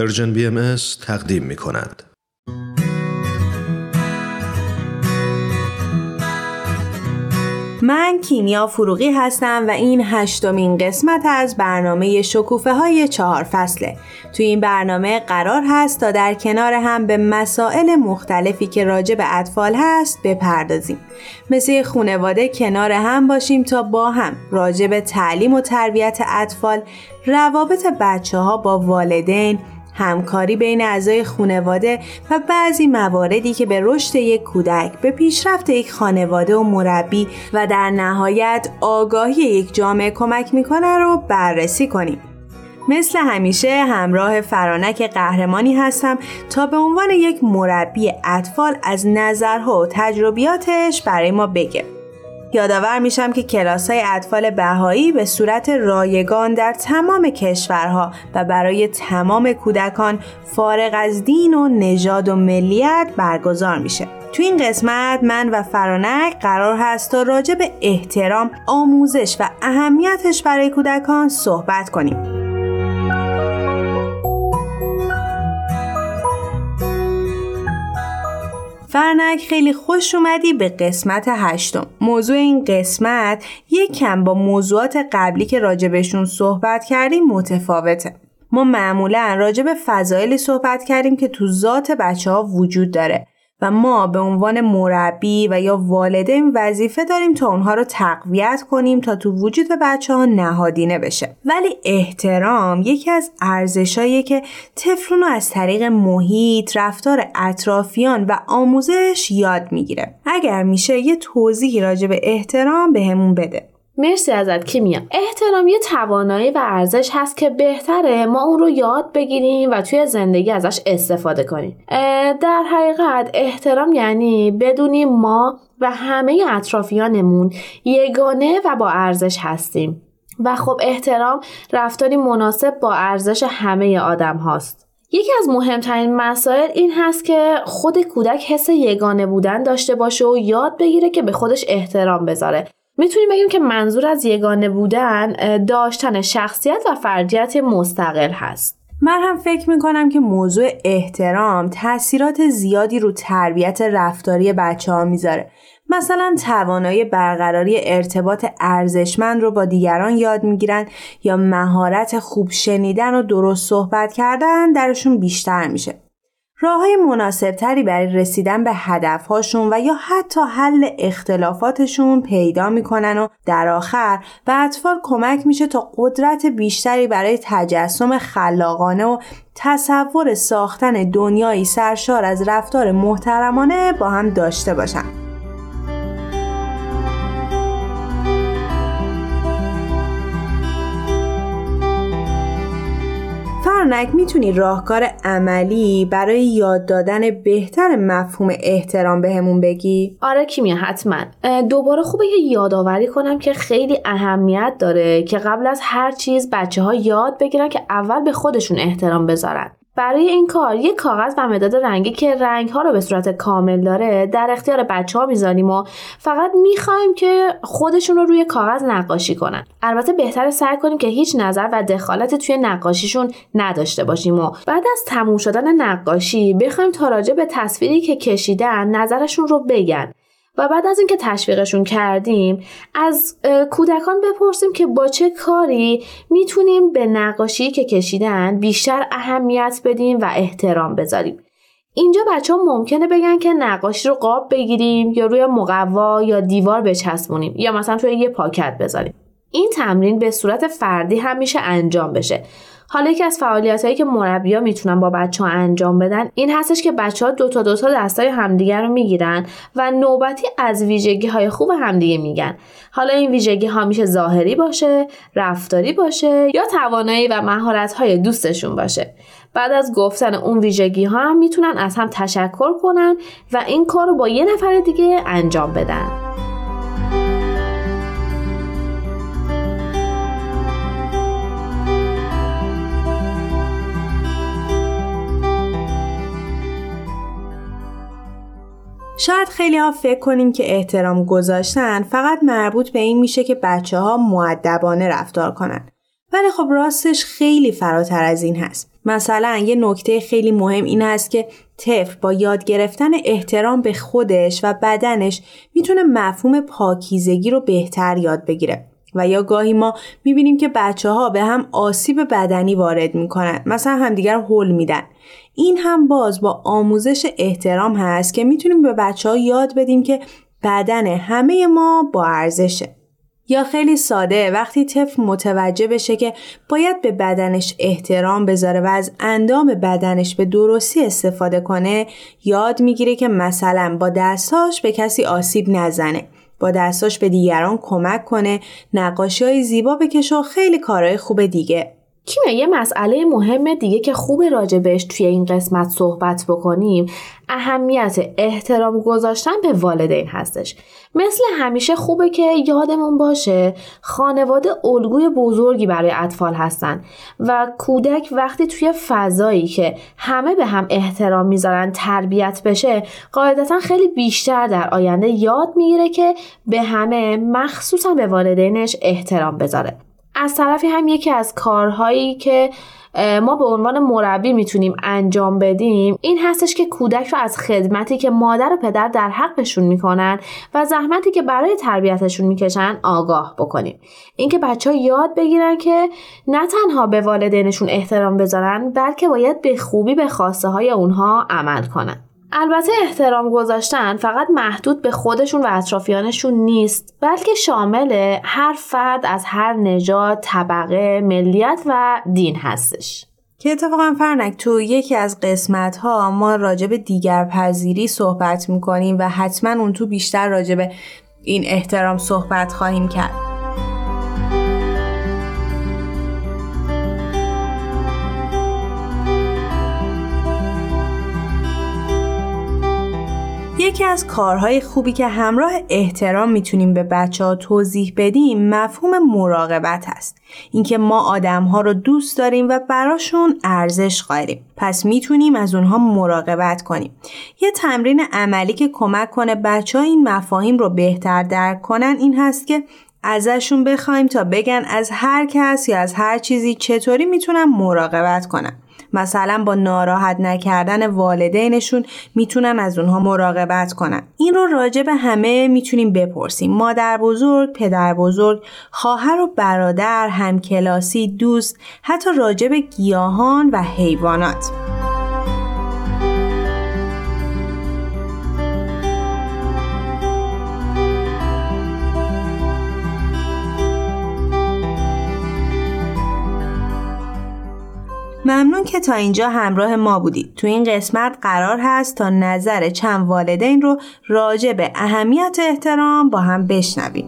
Persian BM تقدیم می کند. من کیمیا فروغی هستم و این هشتمین قسمت از برنامه شکوفه های چهار فصله توی این برنامه قرار هست تا در کنار هم به مسائل مختلفی که راجع به اطفال هست بپردازیم مثل خونواده کنار هم باشیم تا با هم راجع به تعلیم و تربیت اطفال روابط بچه ها با والدین همکاری بین اعضای خانواده و بعضی مواردی که به رشد یک کودک به پیشرفت یک خانواده و مربی و در نهایت آگاهی یک جامعه کمک می‌کنه رو بررسی کنیم. مثل همیشه همراه فرانک قهرمانی هستم تا به عنوان یک مربی اطفال از نظرها و تجربیاتش برای ما بگه. یادآور میشم که کلاس های اطفال بهایی به صورت رایگان در تمام کشورها و برای تمام کودکان فارغ از دین و نژاد و ملیت برگزار میشه. تو این قسمت من و فرانک قرار هست تا راجع به احترام، آموزش و اهمیتش برای کودکان صحبت کنیم. فرنک خیلی خوش اومدی به قسمت هشتم. موضوع این قسمت یک کم با موضوعات قبلی که راجبشون صحبت کردیم متفاوته. ما معمولا راجب فضایلی صحبت کردیم که تو ذات بچه ها وجود داره. و ما به عنوان مربی و یا والدین وظیفه داریم تا اونها رو تقویت کنیم تا تو وجود بچه ها نهادینه بشه. ولی احترام یکی از ارزشهایی که رو از طریق محیط رفتار اطرافیان و آموزش یاد می‌گیره. اگر میشه یه توضیحی راجع به احترام بهمون بده. مرسی ازت کیمیا. احترام یه توانایی و ارزش هست که بهتره ما اون رو یاد بگیریم و توی زندگی ازش استفاده کنیم. در حقیقت احترام یعنی بدونیم ما و همه اطرافیانمون یگانه و با ارزش هستیم. و خب احترام رفتاری مناسب با ارزش همه آدم هاست. یکی از مهمترین مسائل این هست که خود کودک حس یگانه بودن داشته باشه و یاد بگیره که به خودش احترام بذاره. می‌تونیم بگیم که منظور از یگانه بودن داشتن شخصیت و فردیت مستقل هست. من هم فکر می‌کنم که موضوع احترام تاثیرات زیادی رو تربیت رفتاری بچه ها می‌ذاره. مثلا توانایی برقراری ارتباط ارزشمند رو با دیگران یاد می‌گیرن یا مهارت خوب شنیدن و درست صحبت کردن درشون بیشتر میشه. راه های مناسب تری برای رسیدن به هدفهاشون و یا حتی حل اختلافاتشون پیدا می‌کنن و در آخر به اطفال کمک میشه تا قدرت بیشتری برای تجسم خلاقانه و تصور ساختن دنیایی سرشار از رفتار محترمانه با هم داشته باشن. فرانک می‌تونی راهکار عملی برای یاد دادن بهتر مفهوم احترام بهمون بگی؟ آره کیمیا حتما دوباره خوبه یه یادآوری کنم که خیلی اهمیت داره که قبل از هر چیز بچه ها یاد بگیرن که اول به خودشون احترام بذارن برای این کار یک کاغذ و مداد رنگی که رنگ ها رو به صورت کامل داره در اختیار بچه ها می‌ذاریم و فقط می‌خوایم که خودشون رو روی کاغذ نقاشی کنن. البته بهتر سعی کنیم که هیچ نظر و دخالت توی نقاشیشون نداشته باشیم و بعد از تموم شدن نقاشی بخوایم تا راجع به تصویری که کشیدن نظرشون رو بگن. و بعد از اینکه تشویقشون کردیم از کودکان بپرسیم که با چه کاری می‌تونیم به نقاشی که کشیدن بیشتر اهمیت بدیم و احترام بذاریم. اینجا بچه ها ممکنه بگن که نقاشی رو قاب بگیریم یا روی مقوا یا دیوار بچسبونیم یا مثلا توی یه پاکت بذاریم. این تمرین به صورت فردی هم میشه انجام بشه. حالا یکی از فعالیت هایی که مربیا می‌تونن با بچه ها انجام بدن این هستش که بچه ها دوتا دوتا دستای همدیگه رو می‌گیرن و نوبتی از ویژگی های خوب همدیگه میگن. حالا این ویژگی ها میشه ظاهری باشه رفتاری باشه یا توانایی و مهارت های دوستشون باشه. بعد از گفتن اون ویژگی ها هم می‌تونن از هم تشکر کنن و این کار رو با یه نفر دیگه انجام بدن. شاید خیلی ها فکر کنیم که احترام گذاشتن فقط مربوط به این میشه که بچه ها معدبانه رفتار کنن. ولی خب راستش خیلی فراتر از این هست. مثلا یه نکته خیلی مهم این هست که طفل با یاد گرفتن احترام به خودش و بدنش می‌تونه مفهوم پاکیزگی رو بهتر یاد بگیره. و یا گاهی ما می‌بینیم که بچه ها به هم آسیب بدنی وارد می‌کنن مثلا همدیگر حل میدن این هم باز با آموزش احترام هست که می‌تونیم به بچه ها یاد بدیم که بدن همه ما با ارزشه. یا خیلی ساده وقتی طفل متوجه بشه که باید به بدنش احترام بذاره و از اندام بدنش به درستی استفاده کنه یاد می‌گیره که مثلا با دستاش به کسی آسیب نزنه با دستاش به دیگران کمک کنه نقاشی های زیبا بکشه و خیلی کارهای خوب دیگه. کیمیا یه مسئله مهم دیگه که خوب راجبش توی این قسمت صحبت بکنیم. اهمیت احترام گذاشتن به والدین هستش. مثل همیشه خوبه که یادمون باشه خانواده الگوی بزرگی برای اطفال هستن و کودک وقتی توی فضایی که همه به هم احترام می‌ذارن تربیت بشه قاعدتا خیلی بیشتر در آینده یاد می‌گیره که به همه مخصوصا به والدینش احترام بذاره. از طرفی هم یکی از کارهایی که ما به عنوان مربی می‌تونیم انجام بدیم این هستش که کودک رو از خدمتی که مادر و پدر در حقشون می‌کنن و زحمتی که برای تربیتشون می‌کشن آگاه بکنیم. اینکه بچه ها یاد بگیرن که نه تنها به والدینشون احترام بذارن بلکه باید به خوبی به خواسته های اونها عمل کنن. البته احترام گذاشتن فقط محدود به خودشون و اطرافیانشون نیست بلکه شامل هر فرد از هر نژاد، طبقه، ملیت و دین هستش. که اتفاقا فرنک تو یکی از قسمت ها ما به دیگر پذیری صحبت می‌کنیم و حتما اون تو بیشتر راجع به این احترام صحبت خواهیم کرد. یکی از کارهای خوبی که همراه احترام می‌تونیم به بچه ها توضیح بدیم مفهوم مراقبت هست. اینکه ما آدم ها رو دوست داریم و براشون ارزش قائلیم. پس می‌تونیم از اونها مراقبت کنیم. یه تمرین عملی که کمک کنه بچه ها این مفاهیم رو بهتر درک کنن این هست که ازشون بخوایم تا بگن از هر کس یا از هر چیزی چطوری می‌تونم مراقبت کنم. مثلا با ناراحت نکردن والدینشون می‌تونن از اونها مراقبت کنن. این رو راجع به همه می‌تونیم بپرسیم. مادر بزرگ پدر بزرگ خواهر و برادر همکلاسی دوست حتی راجع به گیاهان و حیوانات. ممنون که تا اینجا همراه ما بودید. تو این قسمت قرار هست تا نظر چند والدین رو راجع به اهمیت احترام با هم بشنویم.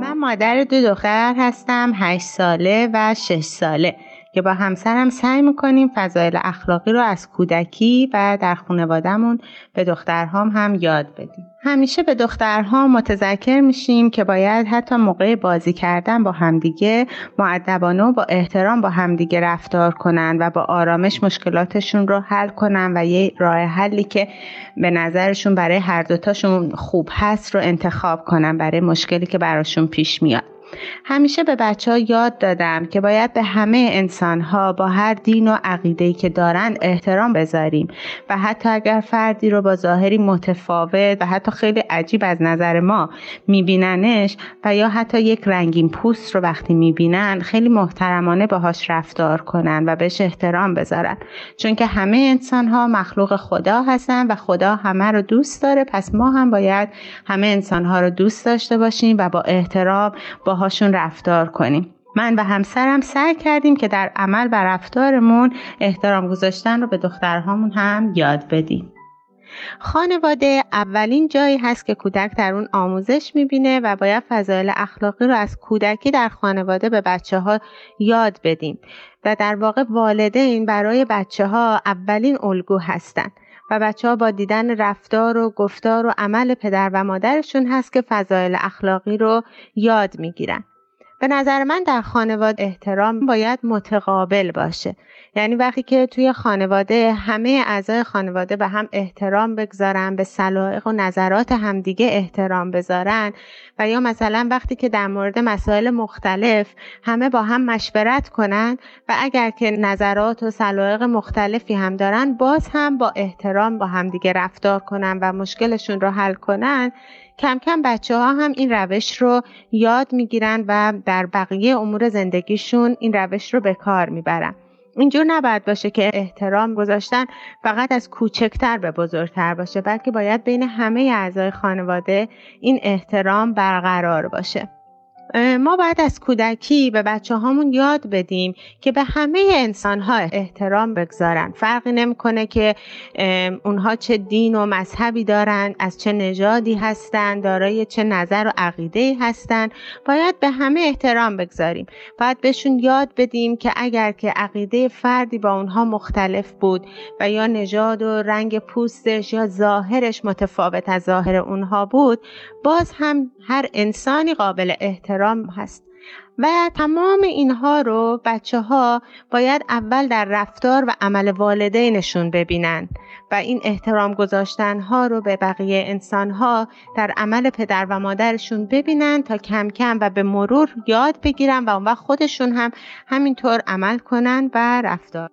من مادر دو دختر هستم 8 ساله و 6 ساله. که با همسرم سعی می‌کنیم فضایل اخلاقی رو از کودکی و در خانوادهمون به دخترهام هم یاد بدیم. همیشه به دخترها متذکر میشیم که باید حتی موقع بازی کردن با همدیگه معدبانه و با احترام با همدیگه رفتار کنن و با آرامش مشکلاتشون رو حل کنن و یه راه حلی که به نظرشون برای هر دوتاشون خوب هست رو انتخاب کنن برای مشکلی که براشون پیش میاد. همیشه به بچه ها یاد دادم که باید به همه انسان ها با هر دین و عقیده که دارن احترام بذاریم و حتی اگر فردی رو با ظاهری متفاوت و حتی خیلی عجیب از نظر ما میبیننش و یا حتی یک رنگین پوست رو وقتی می‌بینن خیلی محترمانه باهاش رفتار کنن و بهش احترام بذارن. چون که همه انسان ها مخلوق خدا هستن و خدا همه رو دوست داره پس ما هم باید همه انسان ها رو دوست داشته باشیم و با احترام با باهاشون رفتار کنیم. من و همسرم سعی کردیم که در عمل و رفتارمون احترام گذاشتن رو به دخترهامون هم یاد بدیم. خانواده اولین جایی هست که کودک در اون آموزش می‌بینه و باید فضایل اخلاقی رو از کودکی در خانواده به بچه ها یاد بدیم و در واقع والدین برای بچه ها اولین الگو هستند و بچه ها با دیدن رفتار و گفتار و عمل پدر و مادرشون هست که فضایل اخلاقی رو یاد می‌گیرن. به نظر من در خانواده احترام باید متقابل باشه. یعنی وقتی که توی خانواده همه اعضای خانواده به هم احترام بگذارن به سلایق و نظرات همدیگه احترام بذارن و یا مثلا وقتی که در مورد مسائل مختلف همه با هم مشورت کنن و اگر که نظرات و سلایق مختلفی هم دارن باز هم با احترام با همدیگه رفتار کنن و مشکلشون رو حل کنن کم کم بچه ها هم این روش رو یاد می‌گیرن و در بقیه امور زندگیشون این روش رو به کار می‌برن. اینجور نباید باشه که احترام گذاشتن فقط از کوچکتر به بزرگتر باشه بلکه باید بین همه اعضای خانواده این احترام برقرار باشه. ما باید از کودکی به بچه هامون یاد بدیم که به همه انسان ها احترام بگذارن. فرقی نمی‌کنه که اونها چه دین و مذهبی دارن از چه نژادی هستن دارای چه نظر و عقیده هستن. باید به همه احترام بگذاریم. باید بهشون یاد بدیم که اگر که عقیده فردی با اونها مختلف بود و یا نژاد و رنگ پوستش یا ظاهرش متفاوت از ظاهر اونها بود باز هم هر انسانی قابل احترام هست. و تمام اینها رو بچه ها باید اول در رفتار و عمل والدینشون ببینن و این احترام گذاشتن ها رو به بقیه انسان ها در عمل پدر و مادرشون ببینن تا کم کم و به مرور یاد بگیرن و اون وقت خودشون هم همینطور عمل کنن و رفتار.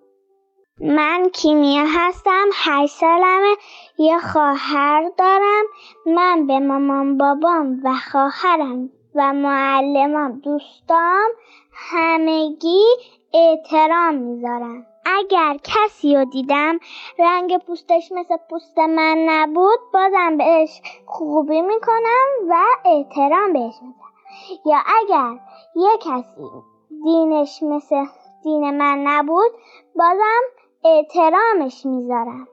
من کیمیا هستم هشت سالمه یه خواهر دارم. من به مامان بابام و خواهرم و معلمم دوستام همگی احترام می‌ذارم اگر کسی رو دیدم رنگ پوستش مثل پوست من نبود بازم بهش خوبی می‌کنم و احترام بهش می‌ذارم. یا اگر یه کسی دینش مثل دین من نبود بازم احترامش می‌ذارم.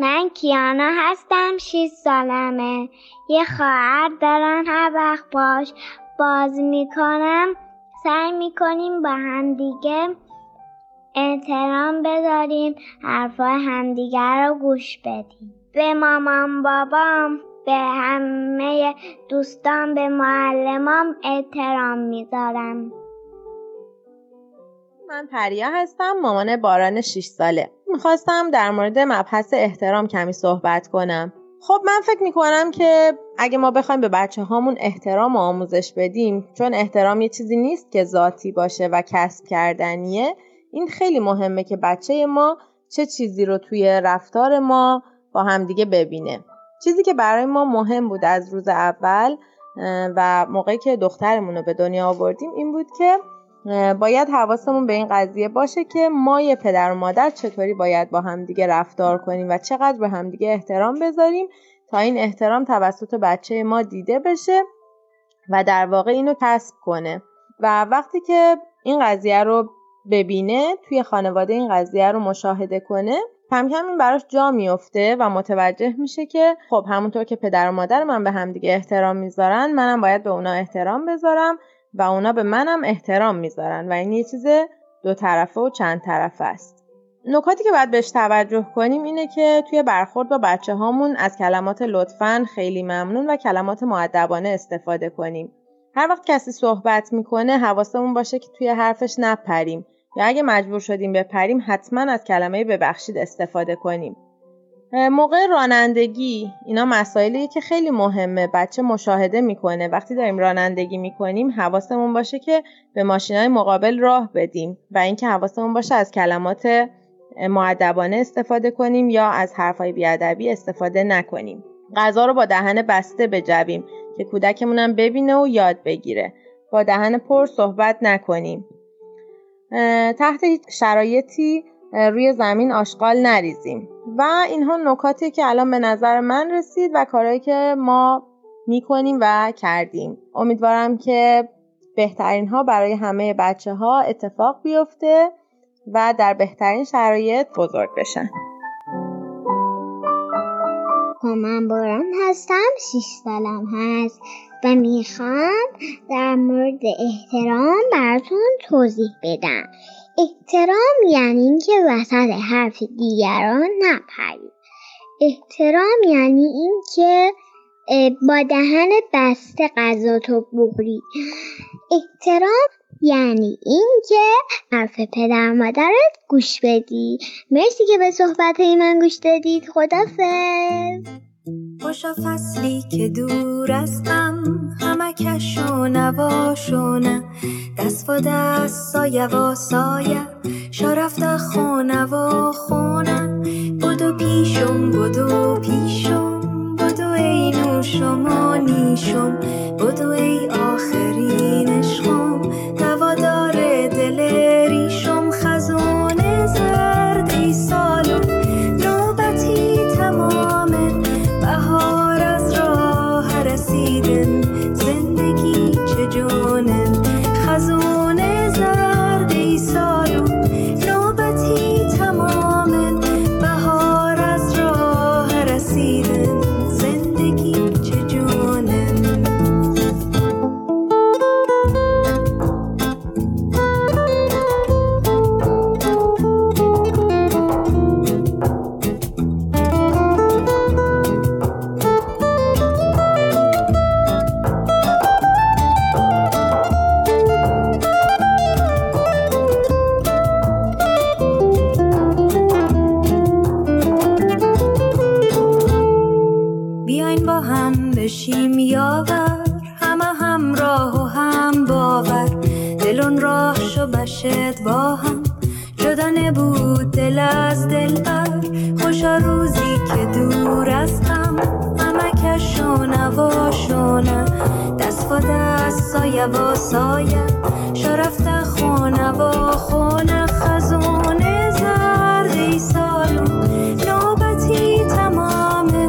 من کیانا هستم 6 سالمه. یه خواهر دارم هر وقت باش باز می‌کنم سعی می‌کنیم با همدیگه احترام بذاریم حرفای همدیگه رو گوش بدیم. به مامان بابام به همه دوستان به معلمام احترام می‌ذارم. من پریا هستم مامان باران 6 ساله. می‌خواستم در مورد مبحث احترام کمی صحبت کنم. خب من فکر می‌کنم که اگه ما بخوایم به بچه هامون احترام و آموزش بدیم چون احترام یه چیزی نیست که ذاتی باشه و کسب کردنیه این خیلی مهمه که بچه ما چه چیزی رو توی رفتار ما با همدیگه ببینه. چیزی که برای ما مهم بود از روز اول و موقعی که دخترمون رو به دنیا آوردیم این بود که باید حواسمون به این قضیه باشه که ما یه پدر و مادر چطوری باید با همدیگه رفتار کنیم و چقدر به همدیگه احترام بذاریم تا این احترام توسط بچه ما دیده بشه و در واقع اینو کسب کنه. و وقتی که این قضیه رو ببینه توی خانواده این قضیه رو مشاهده کنه کم کم این براش جا میفته و متوجه میشه که خب همونطور که پدر و مادر من به همدیگه احترام می‌ذارن منم باید به اونا احترام بذارم و اونا به منم احترام می‌ذارن و این یه چیز دو طرفه و چند طرفه است. نکاتی که باید بهش توجه کنیم اینه که توی برخورد با بچه هامون از کلمات لطفا خیلی ممنون و کلمات معدبانه استفاده کنیم. هر وقت کسی صحبت می‌کنه حواسمون باشه که توی حرفش نپریم. یا اگه مجبور شدیم بپریم حتما از کلمه ببخشید استفاده کنیم. موقع رانندگی اینا مسائلی که خیلی مهمه. بچه مشاهده می‌کنه. وقتی داریم رانندگی می‌کنیم حواسمون باشه که به ماشینای مقابل راه بدیم و اینکه حواسمون باشه از کلمات معدبانه استفاده کنیم یا از حرفای بیادبی استفاده نکنیم. غذا رو با دهن بسته بجویم که کودکمونم ببینه و یاد بگیره. با دهن پر صحبت نکنیم. تحت شرایطی روی زمین آشغال نریزیم. و اینها نکاتی که الان به نظر من رسید و کارهایی که ما می‌کنیم و کردیم. امیدوارم که بهترین ها برای همه بچه ها اتفاق بیفته و در بهترین شرایط بزرگ بشن خب، من باران هستم شیش سالم هست و می‌خوام در مورد احترام براتون توضیح بدم. احترام یعنی اینکه وسط حرف دیگران نپرید. احترام یعنی اینکه با دهن بسته غذا تو بخوری. احترام یعنی اینکه حرف پدر مادرت گوش بدی. مرسی که به صحبت من گوش دادید. خدافظ خوشا فصلی که دور از غم همکش و نواشونه دست و دست سایه و سایه شرفت خونه و خونه. بدو پیشم بدو پیشم بدو ای نوشم و نیشم. بدو ای آخرین سایه و سایه شرفت خونه و خونه خزونه زرد ای نوبتی تمامه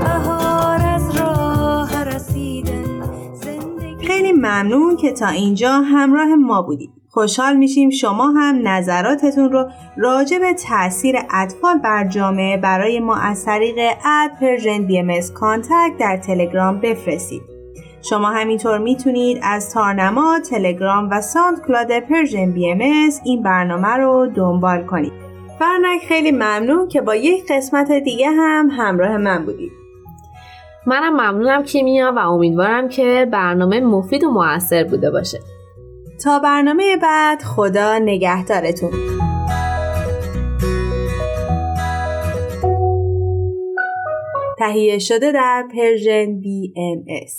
بهار از راه رسیدن زندگی خیلی ممنون که تا اینجا همراه ما بودید. خوشحال میشیم شما هم نظراتتون رو راجع به تاثیر اطفال بر جامعه برای ما از طریق اد پرژن بی ام در تلگرام بفرستید. شما همینطور می‌تونید از تارنما، تلگرام و SoundCloud Persian BM این برنامه رو دنبال کنید. فرنک خیلی ممنون که با یک قسمت دیگه هم همراه من بودید. منم ممنونم کیمیا و امیدوارم که برنامه مفید و موثر بوده باشه تا برنامه بعد خدا نگهدارتون. تهیه شده در پرژن BMS